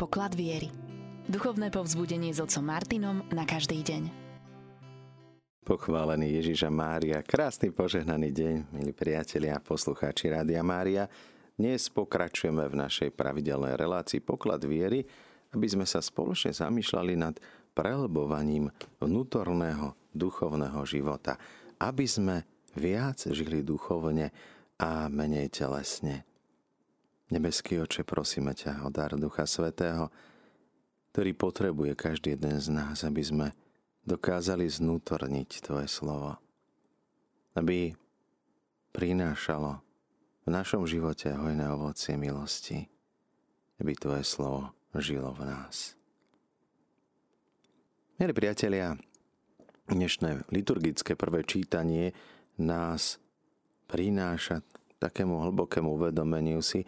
poklad viery. Duchovné povzbudenie s otcom Martinom na každý deň. Pochválený Ježiša Mária, krásny požehnaný deň, milí priatelia a poslucháči Rádia Mária. Dnes pokračujeme v našej pravidelnej relácii Poklad viery, aby sme sa spoločne zamýšľali nad prelbovaním vnútorného duchovného života, aby sme viac žili duchovne a menej telesne. Nebeský oče, prosíme ťa o dar Ducha Svetého, ktorý potrebuje každý jeden z nás, aby sme dokázali znútorniť Tvoje slovo. Aby prinášalo v našom živote hojné ovocie milosti. Aby Tvoje slovo žilo v nás. Milí priatelia, dnešné liturgické prvé čítanie nás prináša takému hlbokému uvedomeniu si,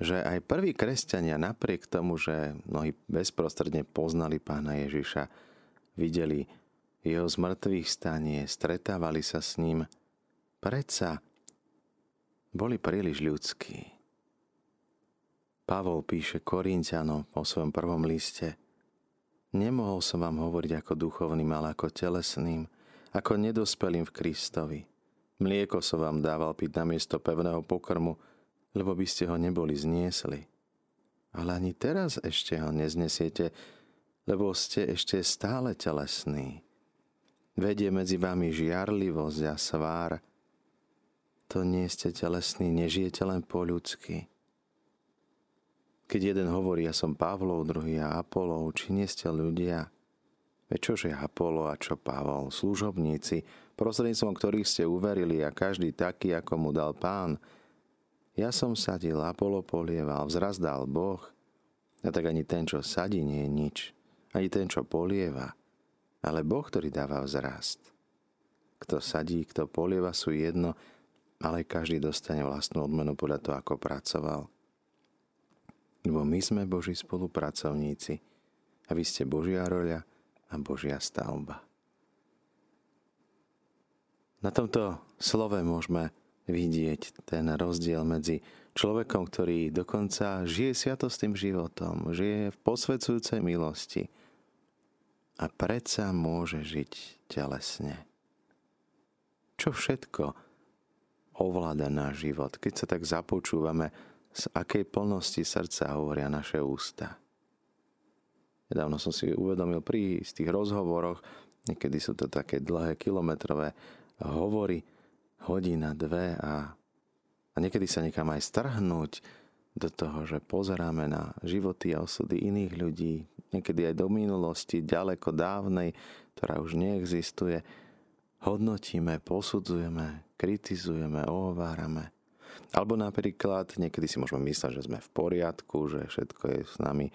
že aj prví kresťania napriek tomu, že mnohí bezprostredne poznali pána Ježiša, videli jeho zmrtvých stanie, stretávali sa s ním, predsa boli príliš ľudskí. Pavol píše Korintianom o svojom prvom liste Nemohol som vám hovoriť ako duchovným, ale ako telesným, ako nedospelým v Kristovi. Mlieko som vám dával piť namiesto pevného pokrmu, lebo by ste ho neboli zniesli. Ale ani teraz ešte ho neznesiete, lebo ste ešte stále telesní. Vedie medzi vami žiarlivosť a svár. To nie ste telesní, nežijete len po ľudsky. Keď jeden hovorí, ja som Pavlov, druhý a Apolov, či nie ste ľudia? Veď čože Apolo a čo Pavol, služobníci, prostredníctvom ktorých ste uverili a každý taký, ako mu dal pán – ja som sadil, Apolo polieval, vzrazdal Boh. A tak ani ten, čo sadí, nie je nič. Ani ten, čo polieva. Ale Boh, ktorý dáva vzrast. Kto sadí, kto polieva, sú jedno, ale každý dostane vlastnú odmenu podľa toho, ako pracoval. Lebo my sme Boží spolupracovníci a vy ste Božia roľa a Božia stavba. Na tomto slove môžeme vidieť ten rozdiel medzi človekom, ktorý dokonca žije sviatostným životom, žije v posvedzujúcej milosti a predsa môže žiť telesne. Čo všetko ovláda náš život, keď sa tak započúvame, z akej plnosti srdca hovoria naše ústa. Nedávno som si uvedomil pri tých rozhovoroch, niekedy sú to také dlhé kilometrové hovory, hodina, dve a, a niekedy sa nekam aj strhnúť do toho, že pozeráme na životy a osudy iných ľudí, niekedy aj do minulosti, ďaleko dávnej, ktorá už neexistuje, hodnotíme, posudzujeme, kritizujeme, ohovárame. Alebo napríklad, niekedy si môžeme mysleť, že sme v poriadku, že všetko je s nami e,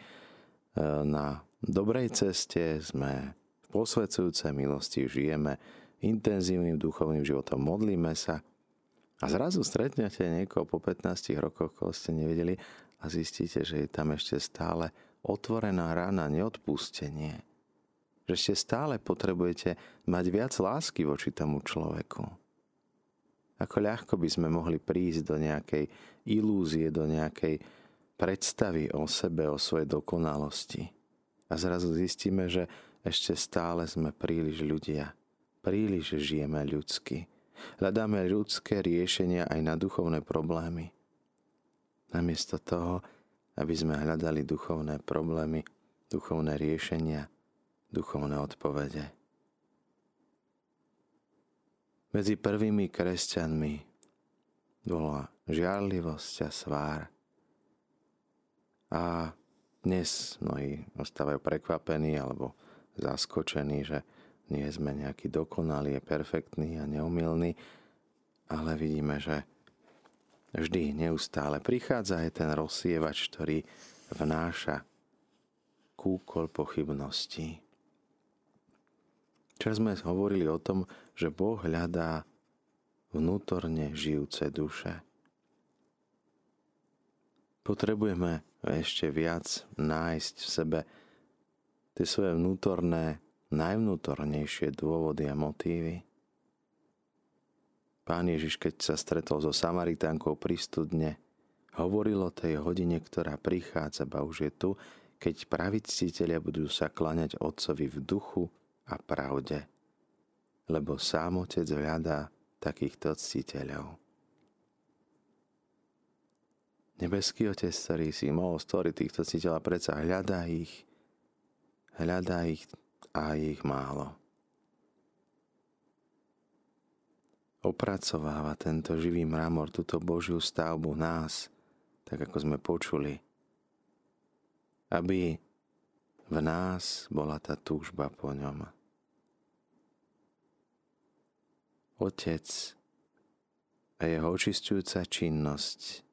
na dobrej ceste, sme v posvedzujúcej milosti, žijeme intenzívnym duchovným životom, modlíme sa a zrazu stretnete niekoho po 15 rokoch, koho ste nevideli a zistíte, že je tam ešte stále otvorená rána, neodpustenie. Že ešte stále potrebujete mať viac lásky voči tomu človeku. Ako ľahko by sme mohli prísť do nejakej ilúzie, do nejakej predstavy o sebe, o svojej dokonalosti. A zrazu zistíme, že ešte stále sme príliš ľudia príliš žijeme ľudsky. Hľadáme ľudské riešenia aj na duchovné problémy. Namiesto toho, aby sme hľadali duchovné problémy, duchovné riešenia, duchovné odpovede. Medzi prvými kresťanmi bola žiarlivosť a svár. A dnes mnohí ostávajú prekvapení alebo zaskočení, že nie sme nejaký dokonalý, perfektný a neumilný, ale vidíme, že vždy neustále prichádza aj ten rozsievač, ktorý vnáša kúkol pochybností. Čo sme hovorili o tom, že Boh hľadá vnútorne žijúce duše. Potrebujeme ešte viac nájsť v sebe tie svoje vnútorné najvnútornejšie dôvody a motívy. Pán Ježiš, keď sa stretol so Samaritánkou pri studne, hovoril o tej hodine, ktorá prichádza, ba už je tu, keď praví ctiteľia budú sa klaňať Otcovi v duchu a pravde, lebo sám Otec hľadá takýchto ctiteľov. Nebeský Otec, ktorý si mohol stvoriť týchto ctiteľov, predsa hľadá ich, hľadá ich a ich málo. Opracováva tento živý mramor, túto Božiu stavbu nás, tak ako sme počuli, aby v nás bola tá túžba po ňom. Otec a jeho očistujúca činnosť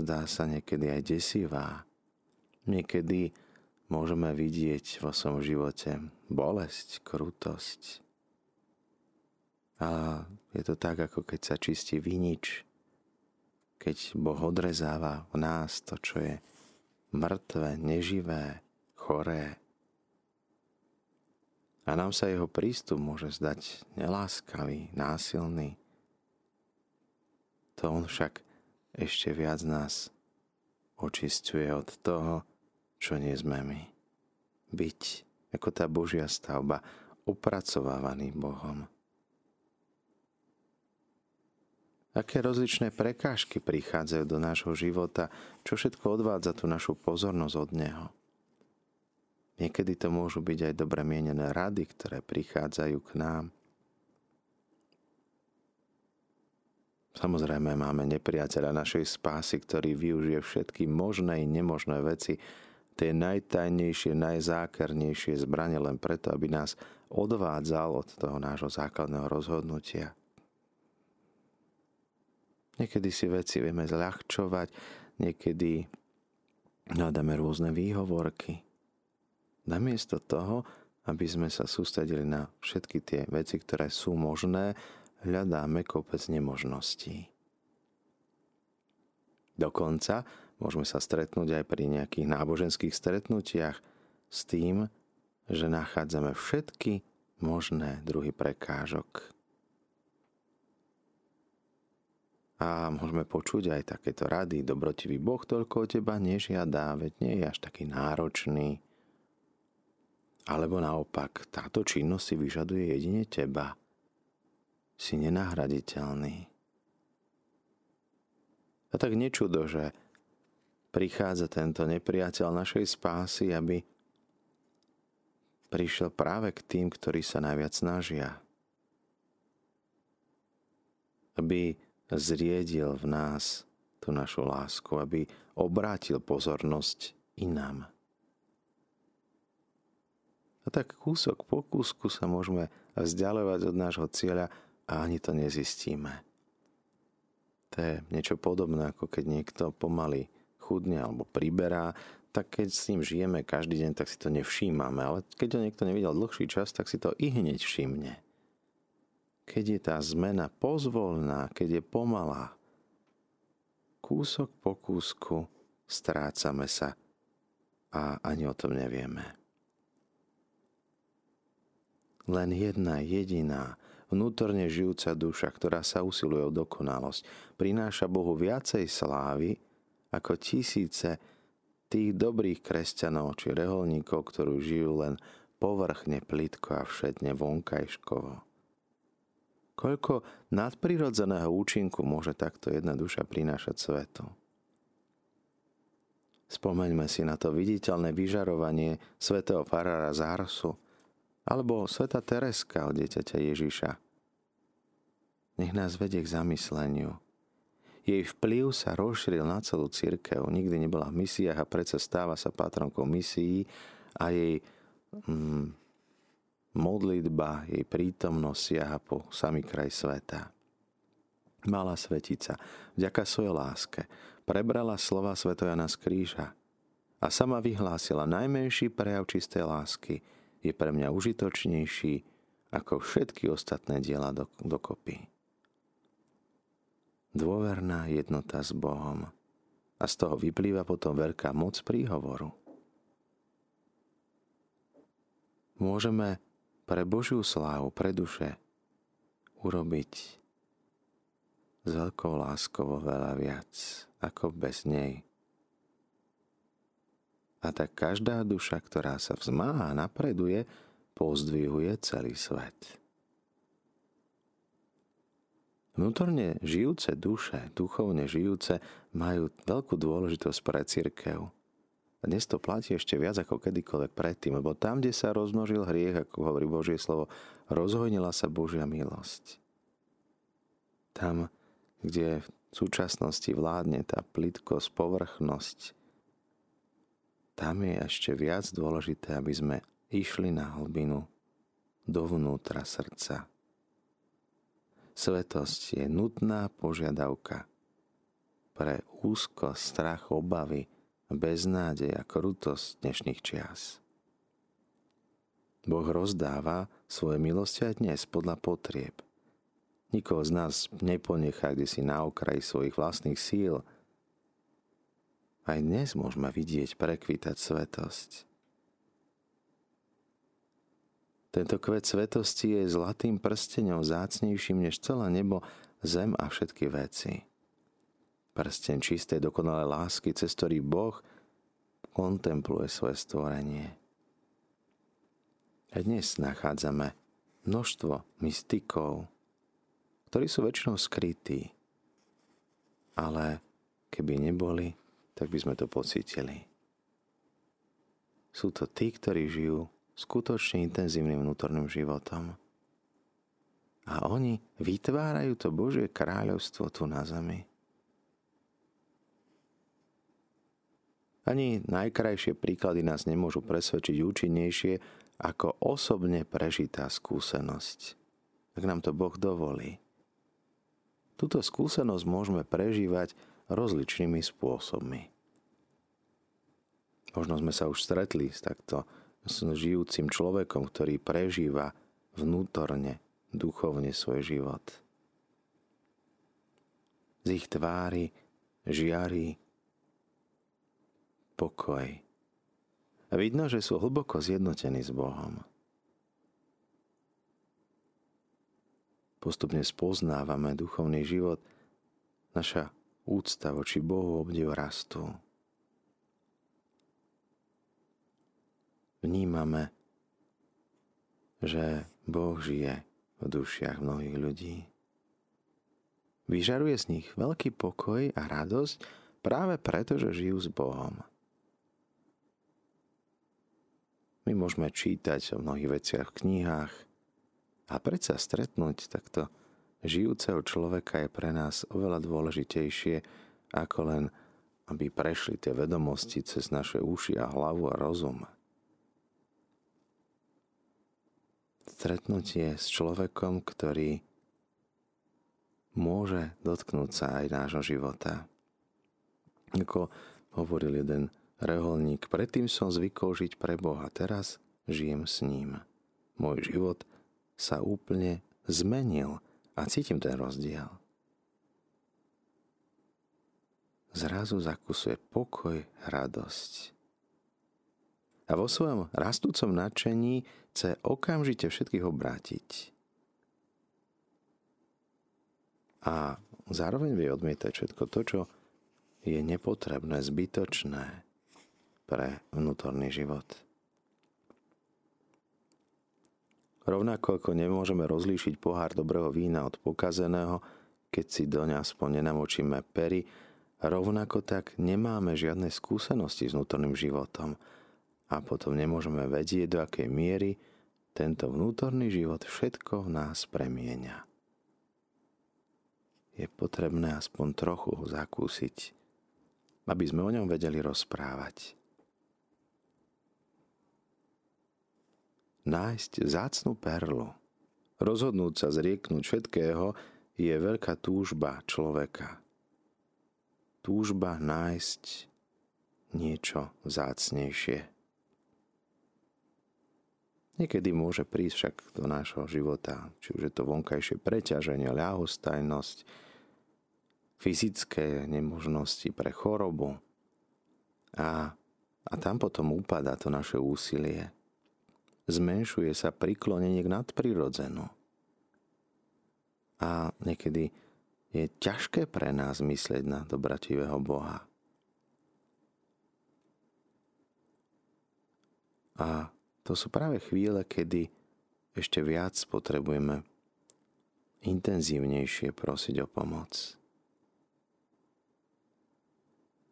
zdá sa niekedy aj desivá. Niekedy môžeme vidieť vo svojom živote bolesť, krutosť. A je to tak, ako keď sa čistí vinič, keď Boh odrezáva v nás to, čo je mŕtve, neživé, choré. A nám sa jeho prístup môže zdať neláskavý, násilný. To on však ešte viac nás očistuje od toho, čo nie sme my. Byť ako tá Božia stavba, upracovávaný Bohom. Aké rozličné prekážky prichádzajú do nášho života, čo všetko odvádza tú našu pozornosť od Neho. Niekedy to môžu byť aj dobre mienené rady, ktoré prichádzajú k nám. Samozrejme máme nepriateľa našej spásy, ktorý využije všetky možné i nemožné veci, tie najtajnejšie, najzákernejšie zbranie len preto, aby nás odvádzal od toho nášho základného rozhodnutia. Niekedy si veci vieme zľahčovať, niekedy hľadáme rôzne výhovorky. Namiesto toho, aby sme sa sústredili na všetky tie veci, ktoré sú možné, hľadáme kopec nemožností. Dokonca môžeme sa stretnúť aj pri nejakých náboženských stretnutiach s tým, že nachádzame všetky možné druhy prekážok. A môžeme počuť aj takéto rady. Dobrotivý Boh toľko od teba nežiadá, veď nie je až taký náročný. Alebo naopak, táto činnosť si vyžaduje jedine teba. Si nenahraditeľný. A tak nečudo, že prichádza tento nepriateľ našej spásy, aby prišiel práve k tým, ktorí sa najviac snažia. Aby zriedil v nás tú našu lásku, aby obrátil pozornosť inám. A tak kúsok po kúsku sa môžeme vzdialovať od nášho cieľa a ani to nezistíme. To je niečo podobné, ako keď niekto pomaly chudne alebo priberá, tak keď s ním žijeme každý deň, tak si to nevšímame. Ale keď to niekto nevidel dlhší čas, tak si to i hneď všimne keď je tá zmena pozvolná, keď je pomalá, kúsok po kúsku strácame sa a ani o tom nevieme. Len jedna jediná, vnútorne žijúca duša, ktorá sa usiluje o dokonalosť, prináša Bohu viacej slávy ako tisíce tých dobrých kresťanov či reholníkov, ktorí žijú len povrchne, plitko a všetne vonkajškovo. Koľko nadprirodzeného účinku môže takto jedna duša prinášať svetu? Spomeňme si na to viditeľné vyžarovanie svätého farára Zársu alebo sveta Tereska od dieťaťa Ježiša. Nech nás vedie k zamysleniu. Jej vplyv sa rozšíril na celú církev. Nikdy nebola v misiách a predsa stáva sa patronkou misií a jej mm, modlitba, jej prítomnosť siaha po samý kraj sveta. Malá svetica, vďaka svojej láske, prebrala slova svetojana z kríža a sama vyhlásila najmenší prejav čistej lásky je pre mňa užitočnejší ako všetky ostatné diela dokopy. Dôverná jednota s Bohom a z toho vyplýva potom veľká moc príhovoru. Môžeme pre Božiu slávu, pre duše urobiť s veľkou láskou veľa viac ako bez nej. A tak každá duša, ktorá sa vzmáha a napreduje, pozdvihuje celý svet. Vnútorne žijúce duše, duchovne žijúce, majú veľkú dôležitosť pre církev. A dnes to platí ešte viac ako kedykoľvek predtým, lebo tam, kde sa rozmnožil hriech, ako hovorí Božie slovo, rozhojnila sa Božia milosť. Tam, kde v súčasnosti vládne tá plitkosť, povrchnosť, tam je ešte viac dôležité, aby sme išli na hlbinu, dovnútra srdca. Svetosť je nutná požiadavka pre úzko, strach, obavy, beznádej a krutosť dnešných čias. Boh rozdáva svoje milosti aj dnes podľa potrieb. Nikoho z nás neponechá kde si na okraji svojich vlastných síl. Aj dnes môžeme vidieť prekvitať svetosť. Tento kvet svetosti je zlatým prstenom zácnejším než celé nebo, zem a všetky veci. Prsten čistej dokonalé lásky, cez ktorý Boh kontempluje svoje stvorenie. A dnes nachádzame množstvo mystikov, ktorí sú väčšinou skrytí. Ale keby neboli, tak by sme to pocítili. Sú to tí, ktorí žijú skutočne intenzívnym vnútorným životom. A oni vytvárajú to Božie kráľovstvo tu na zemi. Ani najkrajšie príklady nás nemôžu presvedčiť účinnejšie ako osobne prežitá skúsenosť, ak nám to Boh dovolí. Túto skúsenosť môžeme prežívať rozličnými spôsobmi. Možno sme sa už stretli s takto žijúcim človekom, ktorý prežíva vnútorne, duchovne svoj život. Z ich tvári žiari pokoj. A vidno, že sú hlboko zjednotení s Bohom. Postupne spoznávame duchovný život, naša úcta voči Bohu obdiv rastú. Vnímame, že Boh žije v dušiach mnohých ľudí. Vyžaruje z nich veľký pokoj a radosť práve preto, že žijú s Bohom. My môžeme čítať o mnohých veciach v knihách a predsa stretnúť takto žijúceho človeka je pre nás oveľa dôležitejšie ako len aby prešli tie vedomosti cez naše uši a hlavu a rozum. Stretnutie s človekom, ktorý môže dotknúť sa aj nášho života. Ako hovoril jeden reholník, predtým som zvykol žiť pre Boha, teraz žijem s ním. Môj život sa úplne zmenil a cítim ten rozdiel. Zrazu zakusuje pokoj, radosť a vo svojom rastúcom nadšení chce okamžite všetkých obrátiť. A zároveň vie odmietať všetko to, čo je nepotrebné, zbytočné pre vnútorný život. Rovnako ako nemôžeme rozlíšiť pohár dobrého vína od pokazeného, keď si doň aspoň nenamočíme pery, rovnako tak nemáme žiadne skúsenosti s vnútorným životom – a potom nemôžeme vedieť, do akej miery tento vnútorný život všetko v nás premieňa. Je potrebné aspoň trochu ho zakúsiť, aby sme o ňom vedeli rozprávať. Nájsť zácnú perlu, rozhodnúť sa zrieknúť všetkého, je veľká túžba človeka. Túžba nájsť niečo zácnejšie. Niekedy môže prísť však do nášho života, či už je to vonkajšie preťaženie, ľahostajnosť, fyzické nemožnosti pre chorobu. A, a tam potom upadá to naše úsilie. Zmenšuje sa priklonenie k nadprirodzenu. A niekedy je ťažké pre nás myslieť na dobrativého Boha. A to sú práve chvíle, kedy ešte viac potrebujeme intenzívnejšie prosiť o pomoc.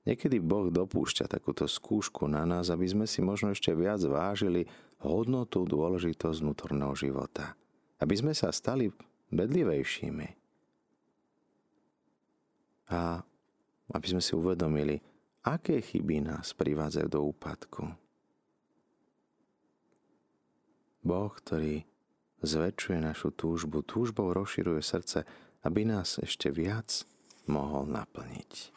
Niekedy Boh dopúšťa takúto skúšku na nás, aby sme si možno ešte viac vážili hodnotu, dôležitosť vnútorného života. Aby sme sa stali bedlivejšími. A aby sme si uvedomili, aké chyby nás privádzajú do úpadku. Boh, ktorý zväčšuje našu túžbu, túžbou rozširuje srdce, aby nás ešte viac mohol naplniť.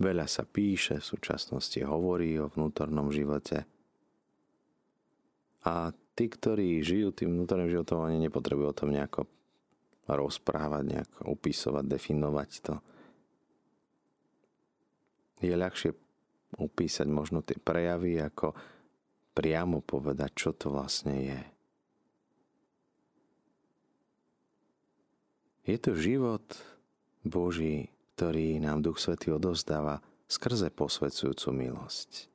Veľa sa píše, v súčasnosti hovorí o vnútornom živote. A tí, ktorí žijú tým vnútorným životom, oni nepotrebujú o tom nejako rozprávať, nejako opisovať, definovať to. Je ľahšie opísať možno tie prejavy, ako priamo povedať, čo to vlastne je. Je to život Boží, ktorý nám Duch Svetý odozdáva skrze posvedzujúcu milosť.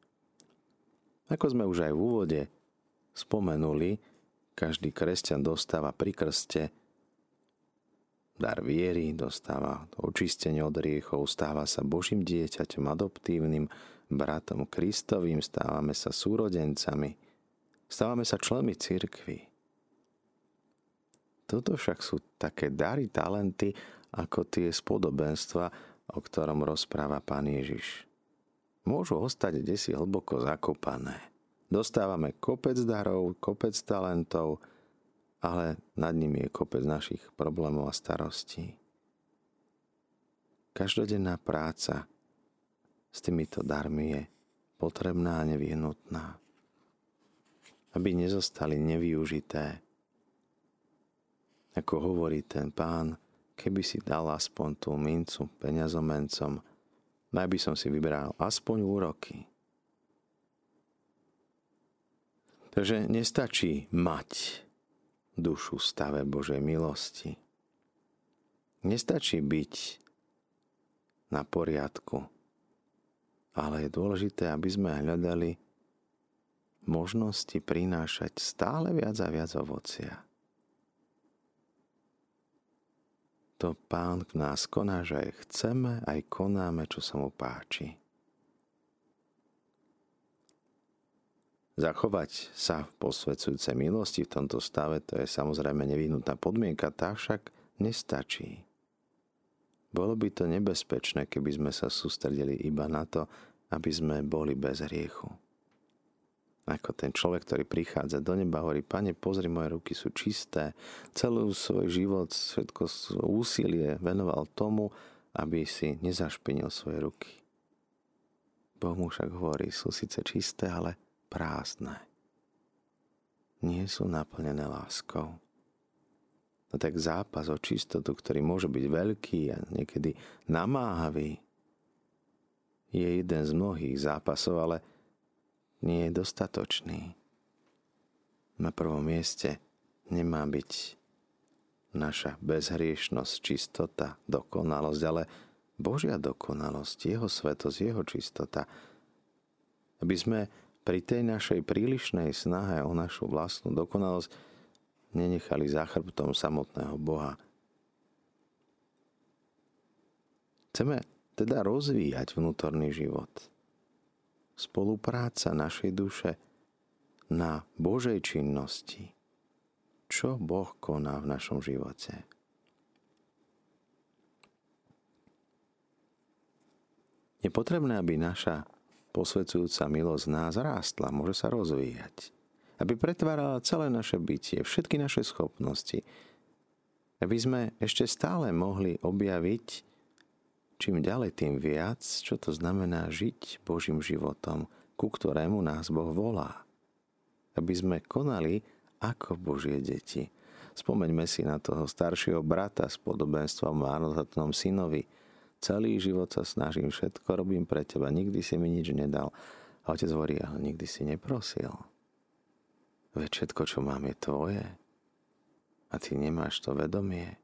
Ako sme už aj v úvode spomenuli, každý kresťan dostáva pri krste dar viery, dostáva očistenie od riechov, stáva sa Božím dieťaťom, adoptívnym bratom Kristovým, stávame sa súrodencami, stávame sa členmi cirkvy. Toto však sú také dary, talenty, ako tie spodobenstva, o ktorom rozpráva pán Ježiš. Môžu ostať desi hlboko zakopané. Dostávame kopec darov, kopec talentov, ale nad nimi je kopec našich problémov a starostí. Každodenná práca s týmito darmi je potrebná a nevyhnutná, aby nezostali nevyužité. Ako hovorí ten pán, keby si dal aspoň tú mincu peňazomencom, naj by som si vybral aspoň úroky. Takže nestačí mať dušu v stave Božej milosti. Nestačí byť na poriadku, ale je dôležité, aby sme hľadali možnosti prinášať stále viac a viac ovocia. to Pán v nás koná, že aj chceme, aj konáme, čo sa mu páči. Zachovať sa v posvedzujúcej milosti v tomto stave, to je samozrejme nevyhnutná podmienka, tá však nestačí. Bolo by to nebezpečné, keby sme sa sústredili iba na to, aby sme boli bez hriechu ako ten človek, ktorý prichádza do neba, hovorí, pane, pozri, moje ruky sú čisté. Celý svoj život, všetko úsilie venoval tomu, aby si nezašpinil svoje ruky. Boh mu však hovorí, sú síce čisté, ale prázdne. Nie sú naplnené láskou. No tak zápas o čistotu, ktorý môže byť veľký a niekedy namáhavý, je jeden z mnohých zápasov, ale nie je dostatočný. Na prvom mieste nemá byť naša bezhriešnosť, čistota, dokonalosť, ale Božia dokonalosť, Jeho svetosť, Jeho čistota. Aby sme pri tej našej prílišnej snahe o našu vlastnú dokonalosť nenechali za chrbtom samotného Boha. Chceme teda rozvíjať vnútorný život – spolupráca našej duše na Božej činnosti. Čo Boh koná v našom živote? Je potrebné, aby naša posvedzujúca milosť nás rástla, môže sa rozvíjať. Aby pretvárala celé naše bytie, všetky naše schopnosti. Aby sme ešte stále mohli objaviť čím ďalej, tým viac, čo to znamená žiť Božím životom, ku ktorému nás Boh volá. Aby sme konali ako Božie deti. Spomeňme si na toho staršieho brata s podobenstvom márnotratnom synovi. Celý život sa snažím, všetko robím pre teba, nikdy si mi nič nedal. A otec hovorí, ale nikdy si neprosil. Veď všetko, čo mám, je tvoje. A ty nemáš to vedomie.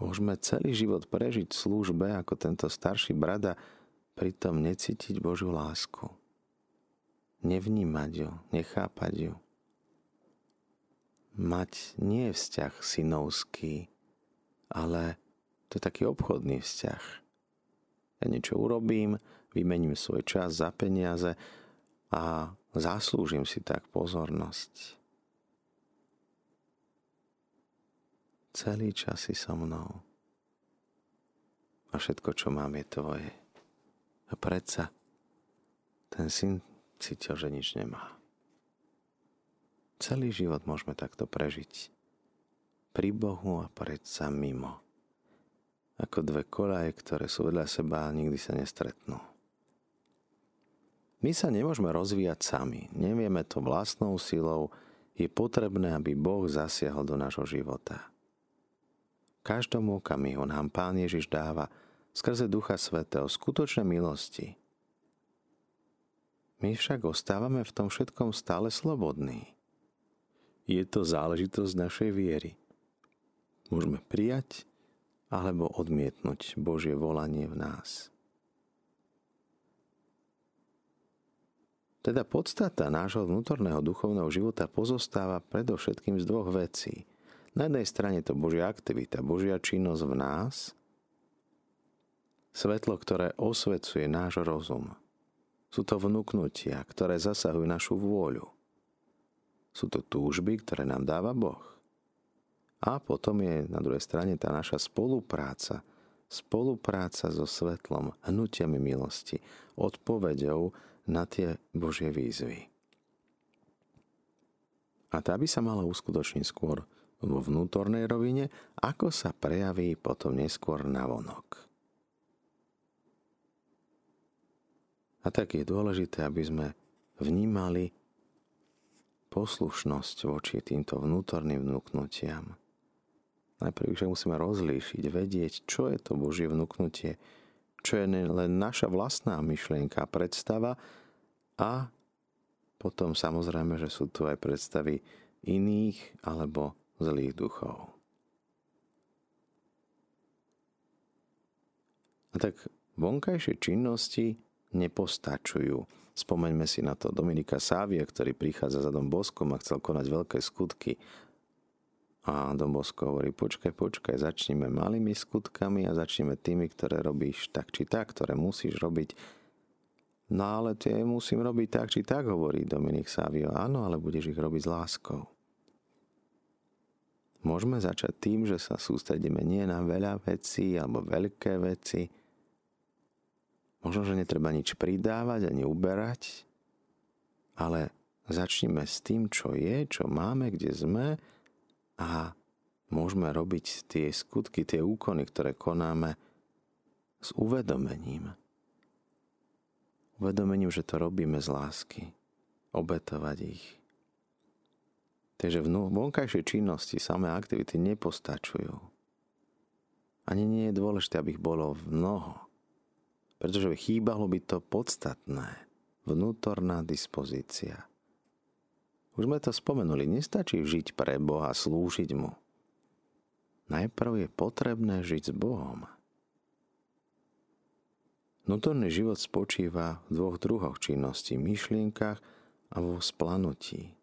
Môžeme celý život prežiť v službe ako tento starší brada, pritom necítiť Božiu lásku. Nevnímať ju, nechápať ju. Mať nie je vzťah synovský, ale to je taký obchodný vzťah. Ja niečo urobím, vymením svoj čas za peniaze a zaslúžim si tak pozornosť. Celý čas si so mnou. A všetko, čo mám, je tvoje. A predsa ten syn cítil, že nič nemá. Celý život môžeme takto prežiť. Pri Bohu a predsa mimo. Ako dve kolaje, ktoré sú vedľa seba a nikdy sa nestretnú. My sa nemôžeme rozvíjať sami. Nevieme to vlastnou silou. Je potrebné, aby Boh zasiahol do nášho života. Každomu okamihu nám Pán Ježiš dáva skrze Ducha Svetého skutočné milosti. My však ostávame v tom všetkom stále slobodní. Je to záležitosť našej viery. Môžeme prijať alebo odmietnúť Božie volanie v nás. Teda podstata nášho vnútorného duchovného života pozostáva predovšetkým z dvoch vecí – na jednej strane to Božia aktivita, Božia činnosť v nás, svetlo, ktoré osvecuje náš rozum. Sú to vnúknutia, ktoré zasahujú našu vôľu. Sú to túžby, ktoré nám dáva Boh. A potom je na druhej strane tá naša spolupráca, spolupráca so svetlom, hnutiami milosti, odpovedou na tie Božie výzvy. A tá by sa mala uskutočniť skôr vo vnútornej rovine, ako sa prejaví potom neskôr na vonok. A tak je dôležité, aby sme vnímali poslušnosť voči týmto vnútorným vnúknutiam. Najprv však musíme rozlíšiť, vedieť, čo je to Božie vnúknutie, čo je len naša vlastná myšlienka, predstava a potom samozrejme, že sú tu aj predstavy iných alebo zlých duchov. A tak vonkajšie činnosti nepostačujú. Spomeňme si na to Dominika Sávia, ktorý prichádza za Dom Boskom a chcel konať veľké skutky. A Dom Bosko hovorí, počkaj, počkaj, začneme malými skutkami a začneme tými, ktoré robíš tak či tak, ktoré musíš robiť. No ale tie musím robiť tak či tak, hovorí Dominik Sávio. Áno, ale budeš ich robiť s láskou. Môžeme začať tým, že sa sústredíme nie na veľa vecí alebo veľké veci. Možno, že netreba nič pridávať ani uberať, ale začneme s tým, čo je, čo máme, kde sme a môžeme robiť tie skutky, tie úkony, ktoré konáme s uvedomením. Uvedomením, že to robíme z lásky. Obetovať ich. Takže vonkajšie činnosti, samé aktivity nepostačujú. Ani nie je dôležité, aby ich bolo mnoho. Pretože chýbalo by to podstatné. Vnútorná dispozícia. Už sme to spomenuli, nestačí žiť pre Boha, slúžiť Mu. Najprv je potrebné žiť s Bohom. Vnútorný život spočíva v dvoch druhoch činnosti, myšlienkach a vo splanutí.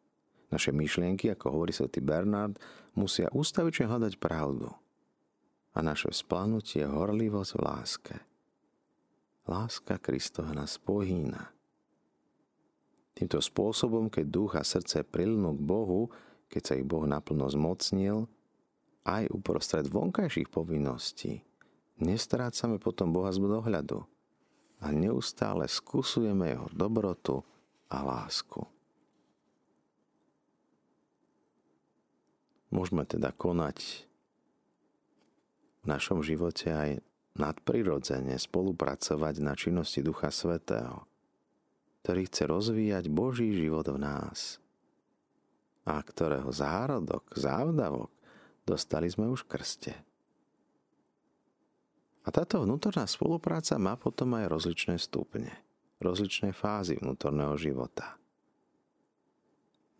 Naše myšlienky, ako hovorí svätý Bernard, musia ústavične hľadať pravdu. A naše splanutie je horlivosť v láske. Láska Kristova nás pohýna. Týmto spôsobom, keď duch a srdce prilnú k Bohu, keď sa ich Boh naplno zmocnil, aj uprostred vonkajších povinností, nestrácame potom Boha z dohľadu a neustále skúsujeme jeho dobrotu a lásku. Môžeme teda konať v našom živote aj nadprirodzene spolupracovať na činnosti Ducha Svetého, ktorý chce rozvíjať Boží život v nás a ktorého zárodok, závdavok dostali sme už krste. A táto vnútorná spolupráca má potom aj rozličné stupne, rozličné fázy vnútorného života.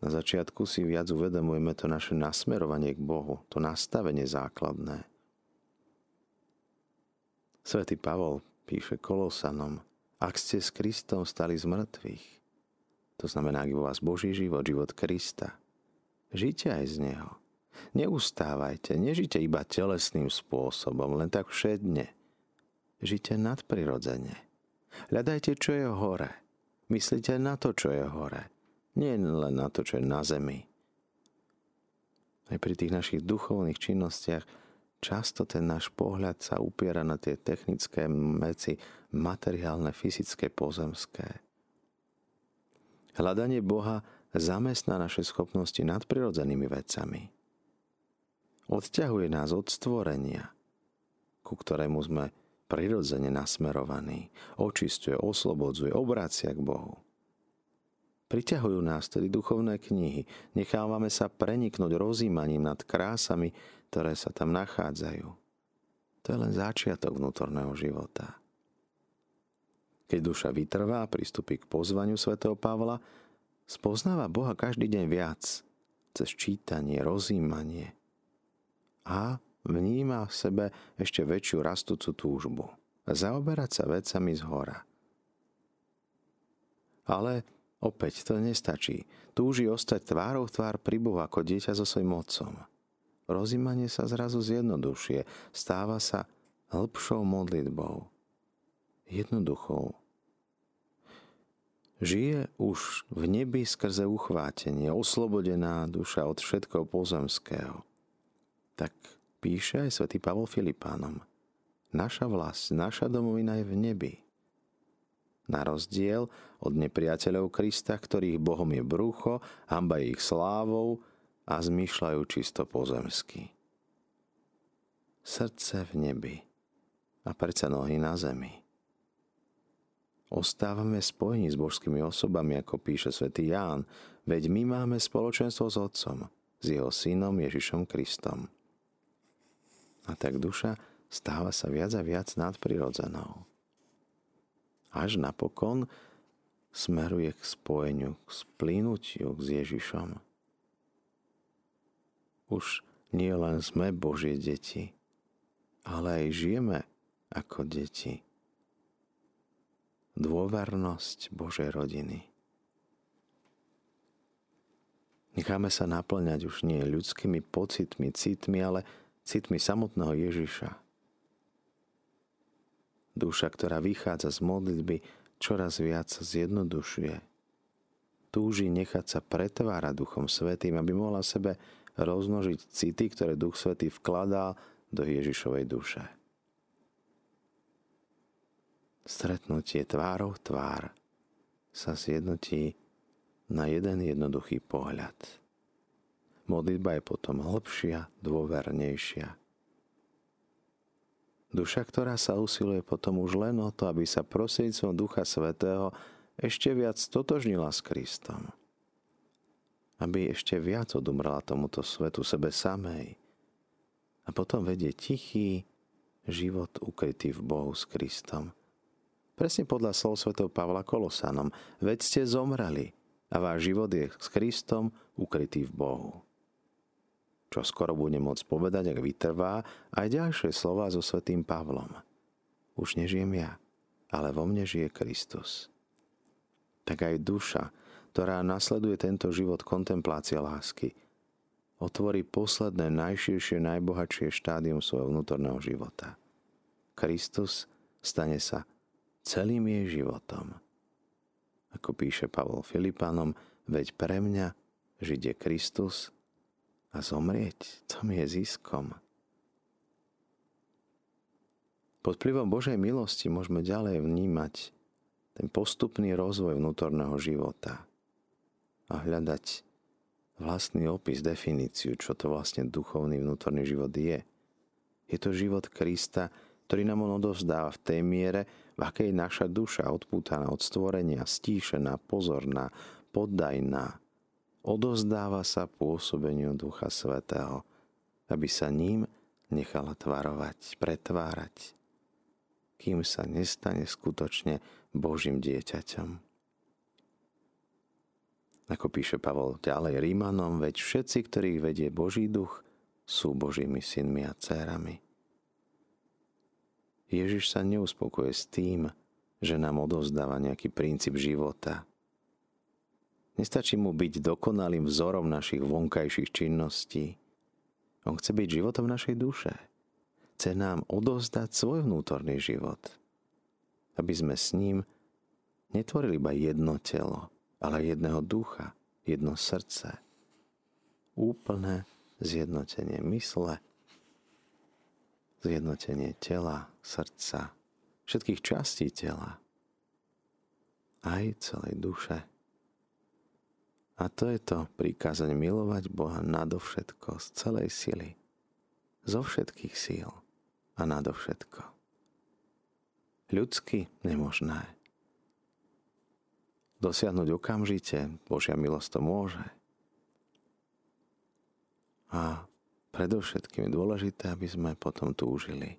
Na začiatku si viac uvedomujeme to naše nasmerovanie k Bohu, to nastavenie základné. Svetý Pavol píše Kolosanom, Ak ste s Kristom stali z mŕtvych, to znamená, ak vo vás Boží život, život Krista, žite aj z Neho. Neustávajte, nežite iba telesným spôsobom, len tak všedne. Žite nadprirodzene. Hľadajte, čo je hore. Myslíte na to, čo je hore. Nie len na to, čo je na zemi. Aj pri tých našich duchovných činnostiach často ten náš pohľad sa upiera na tie technické veci, materiálne, fyzické, pozemské. Hľadanie Boha zamestná naše schopnosti nadprirodzenými vecami. Odťahuje nás od stvorenia, ku ktorému sme prirodzene nasmerovaní. Očistuje, oslobodzuje, obracia k Bohu. Priťahujú nás tedy duchovné knihy. Nechávame sa preniknúť rozímaním nad krásami, ktoré sa tam nachádzajú. To je len začiatok vnútorného života. Keď duša vytrvá a pristupí k pozvaniu svätého Pavla, spoznáva Boha každý deň viac, cez čítanie, rozímanie a vníma v sebe ešte väčšiu rastúcu túžbu. Zaoberať sa vecami z hora. Ale opäť to nestačí. Túži ostať tvárou tvár pri Bohu ako dieťa so svojím otcom rozímanie sa zrazu zjednodušie, stáva sa hĺbšou modlitbou. Jednoduchou. Žije už v nebi skrze uchvátenie, oslobodená duša od všetkého pozemského. Tak píše aj svätý Pavol Filipánom. Naša vlast, naša domovina je v nebi. Na rozdiel od nepriateľov Krista, ktorých Bohom je brucho, hamba je ich slávou, a zmýšľajú čisto pozemsky. Srdce v nebi a predsa nohy na zemi. Ostávame spojení s božskými osobami, ako píše svätý Ján, veď my máme spoločenstvo s Otcom, s jeho synom Ježišom Kristom. A tak duša stáva sa viac a viac nadprirodzenou. Až napokon smeruje k spojeniu, k splínutiu s Ježišom už nie len sme Božie deti, ale aj žijeme ako deti. Dôvernosť Božej rodiny. Necháme sa naplňať už nie ľudskými pocitmi, citmi, ale citmi samotného Ježiša. Duša, ktorá vychádza z modlitby, čoraz viac zjednodušuje. Túži nechať sa pretvárať Duchom Svetým, aby mohla sebe rozmnožiť city, ktoré Duch Svetý vkladá do Ježišovej duše. Stretnutie tvárov tvár sa zjednotí na jeden jednoduchý pohľad. Modlitba je potom hlbšia, dôvernejšia. Duša, ktorá sa usiluje potom už len o to, aby sa prostredníctvom Ducha Svetého ešte viac totožnila s Kristom aby ešte viac odumrela tomuto svetu sebe samej. A potom vedie tichý život ukrytý v Bohu s Kristom. Presne podľa slov svätého Pavla Kolosanom. Veď ste zomreli a váš život je s Kristom ukrytý v Bohu. Čo skoro bude môcť povedať, ak vytrvá, aj ďalšie slova so svätým Pavlom. Už nežijem ja, ale vo mne žije Kristus. Tak aj duša, ktorá nasleduje tento život kontemplácie lásky, otvorí posledné, najširšie, najbohatšie štádium svojho vnútorného života. Kristus stane sa celým jej životom. Ako píše Pavol Filipanom, veď pre mňa žiť je Kristus a zomrieť, to mi je ziskom. Pod vplyvom Božej milosti môžeme ďalej vnímať ten postupný rozvoj vnútorného života – a hľadať vlastný opis, definíciu, čo to vlastne duchovný vnútorný život je. Je to život Krista, ktorý nám on odovzdáva v tej miere, v akej naša duša odpútaná od stvorenia, stíšená, pozorná, poddajná, odovzdáva sa pôsobeniu Ducha Svetého, aby sa ním nechala tvarovať, pretvárať, kým sa nestane skutočne Božím dieťaťom. Ako píše Pavol ďalej Rímanom, veď všetci, ktorých vedie Boží duch, sú Božími synmi a dcérami. Ježiš sa neuspokoje s tým, že nám odovzdáva nejaký princíp života. Nestačí mu byť dokonalým vzorom našich vonkajších činností. On chce byť životom našej duše. Chce nám odovzdať svoj vnútorný život. Aby sme s ním netvorili iba jedno telo, ale jedného ducha, jedno srdce. Úplné zjednotenie mysle, zjednotenie tela, srdca, všetkých častí tela, aj celej duše. A to je to prikázanie milovať Boha nadovšetko z celej sily, zo všetkých síl a nadovšetko. Ľudsky nemožné. Dosiahnuť okamžite, Božia milosť to môže. A predovšetkým je dôležité, aby sme potom túžili.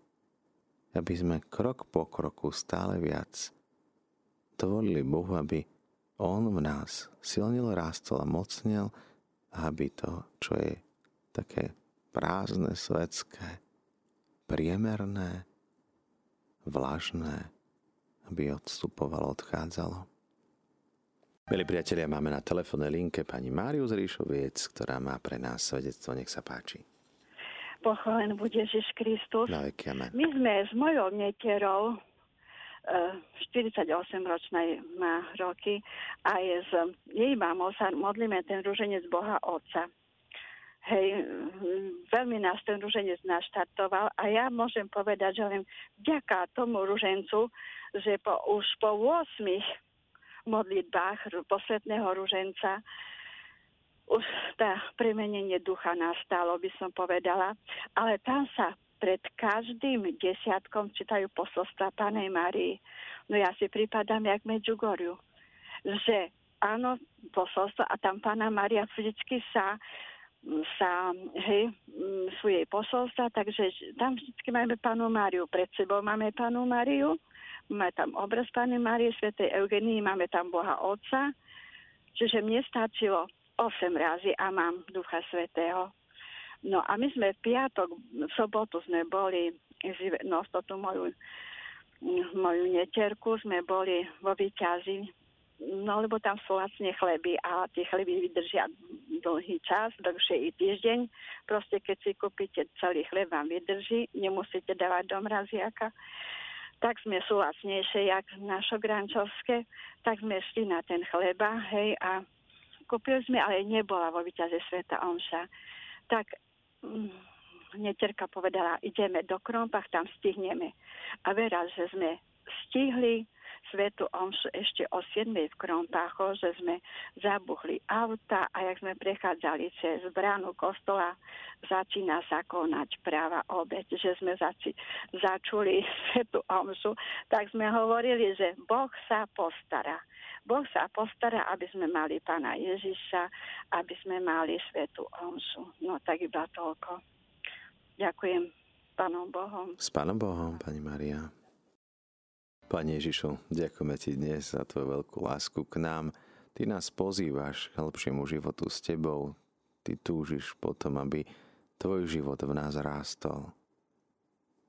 Aby sme krok po kroku stále viac dovolili Bohu, aby On v nás silnil, rástol a mocnil, aby to, čo je také prázdne, svetské, priemerné, vlažné, aby odstupovalo, odchádzalo. Milí priatelia, máme na telefónnej linke pani Máriu z Ríšoviec, ktorá má pre nás svedectvo. Nech sa páči. Pochválen bude Ježiš Kristus. Na veky, amen. My sme s mojou netierou 48-ročnej má roky a je s jej mamou sa modlíme ten rúženec Boha Otca. Hej, veľmi nás ten rúženec naštartoval a ja môžem povedať, že len vďaka tomu rúžencu, že po, už po 8 modlitbách posvetného rúženca už tá premenenie ducha nastalo, by som povedala, ale tam sa pred každým desiatkom čítajú posolstva Pánej Marii. No ja si pripadám jak Medjugorju, že áno, posolstvo a tam Pána Maria vždycky sa sa, hej, sú jej posolstva, takže tam vždy máme Pánu Máriu. Pred sebou máme Pánu Máriu, máme tam obraz Pány Márie, Svetej Eugenii, máme tam Boha Otca. Čiže mne stačilo 8 razy a mám Ducha Svetého. No a my sme v piatok, v sobotu sme boli, no tú moju, moju neterku, sme boli vo výťazi, no lebo tam sú vlastne chleby a tie chleby vydržia dlhý čas, dlhšie i týždeň. Proste keď si kúpite celý chleb, vám vydrží, nemusíte dávať do mraziaka. Tak sme sú lacnejšie, jak našogrančovské, tak sme šli na ten chleba, hej, a kúpili sme, ale nebola vo výťaze Sveta Omša. Tak Mm, neterka povedala, ideme do Krompach, tam stihneme. A vera, že sme stihli svetu omšu ešte o 7 v Krompácho, že sme zabuchli auta a jak sme prechádzali cez bránu kostola, začína sa konať práva obec, že sme zači- začuli svetu omšu, tak sme hovorili, že Boh sa postará. Boh sa postará, aby sme mali pána Ježiša, aby sme mali svetu omšu. No tak iba toľko. Ďakujem pánom Bohom. S pánom Bohom, pani Maria. Pane Ježišu, ďakujeme Ti dnes za Tvoju veľkú lásku k nám. Ty nás pozývaš k lepšiemu životu s Tebou. Ty túžiš potom, aby Tvoj život v nás rástol.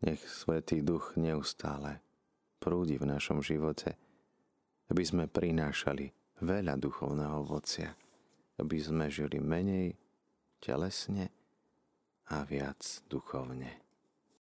Nech Svetý Duch neustále prúdi v našom živote, aby sme prinášali veľa duchovného ovocia, aby sme žili menej telesne a viac duchovne.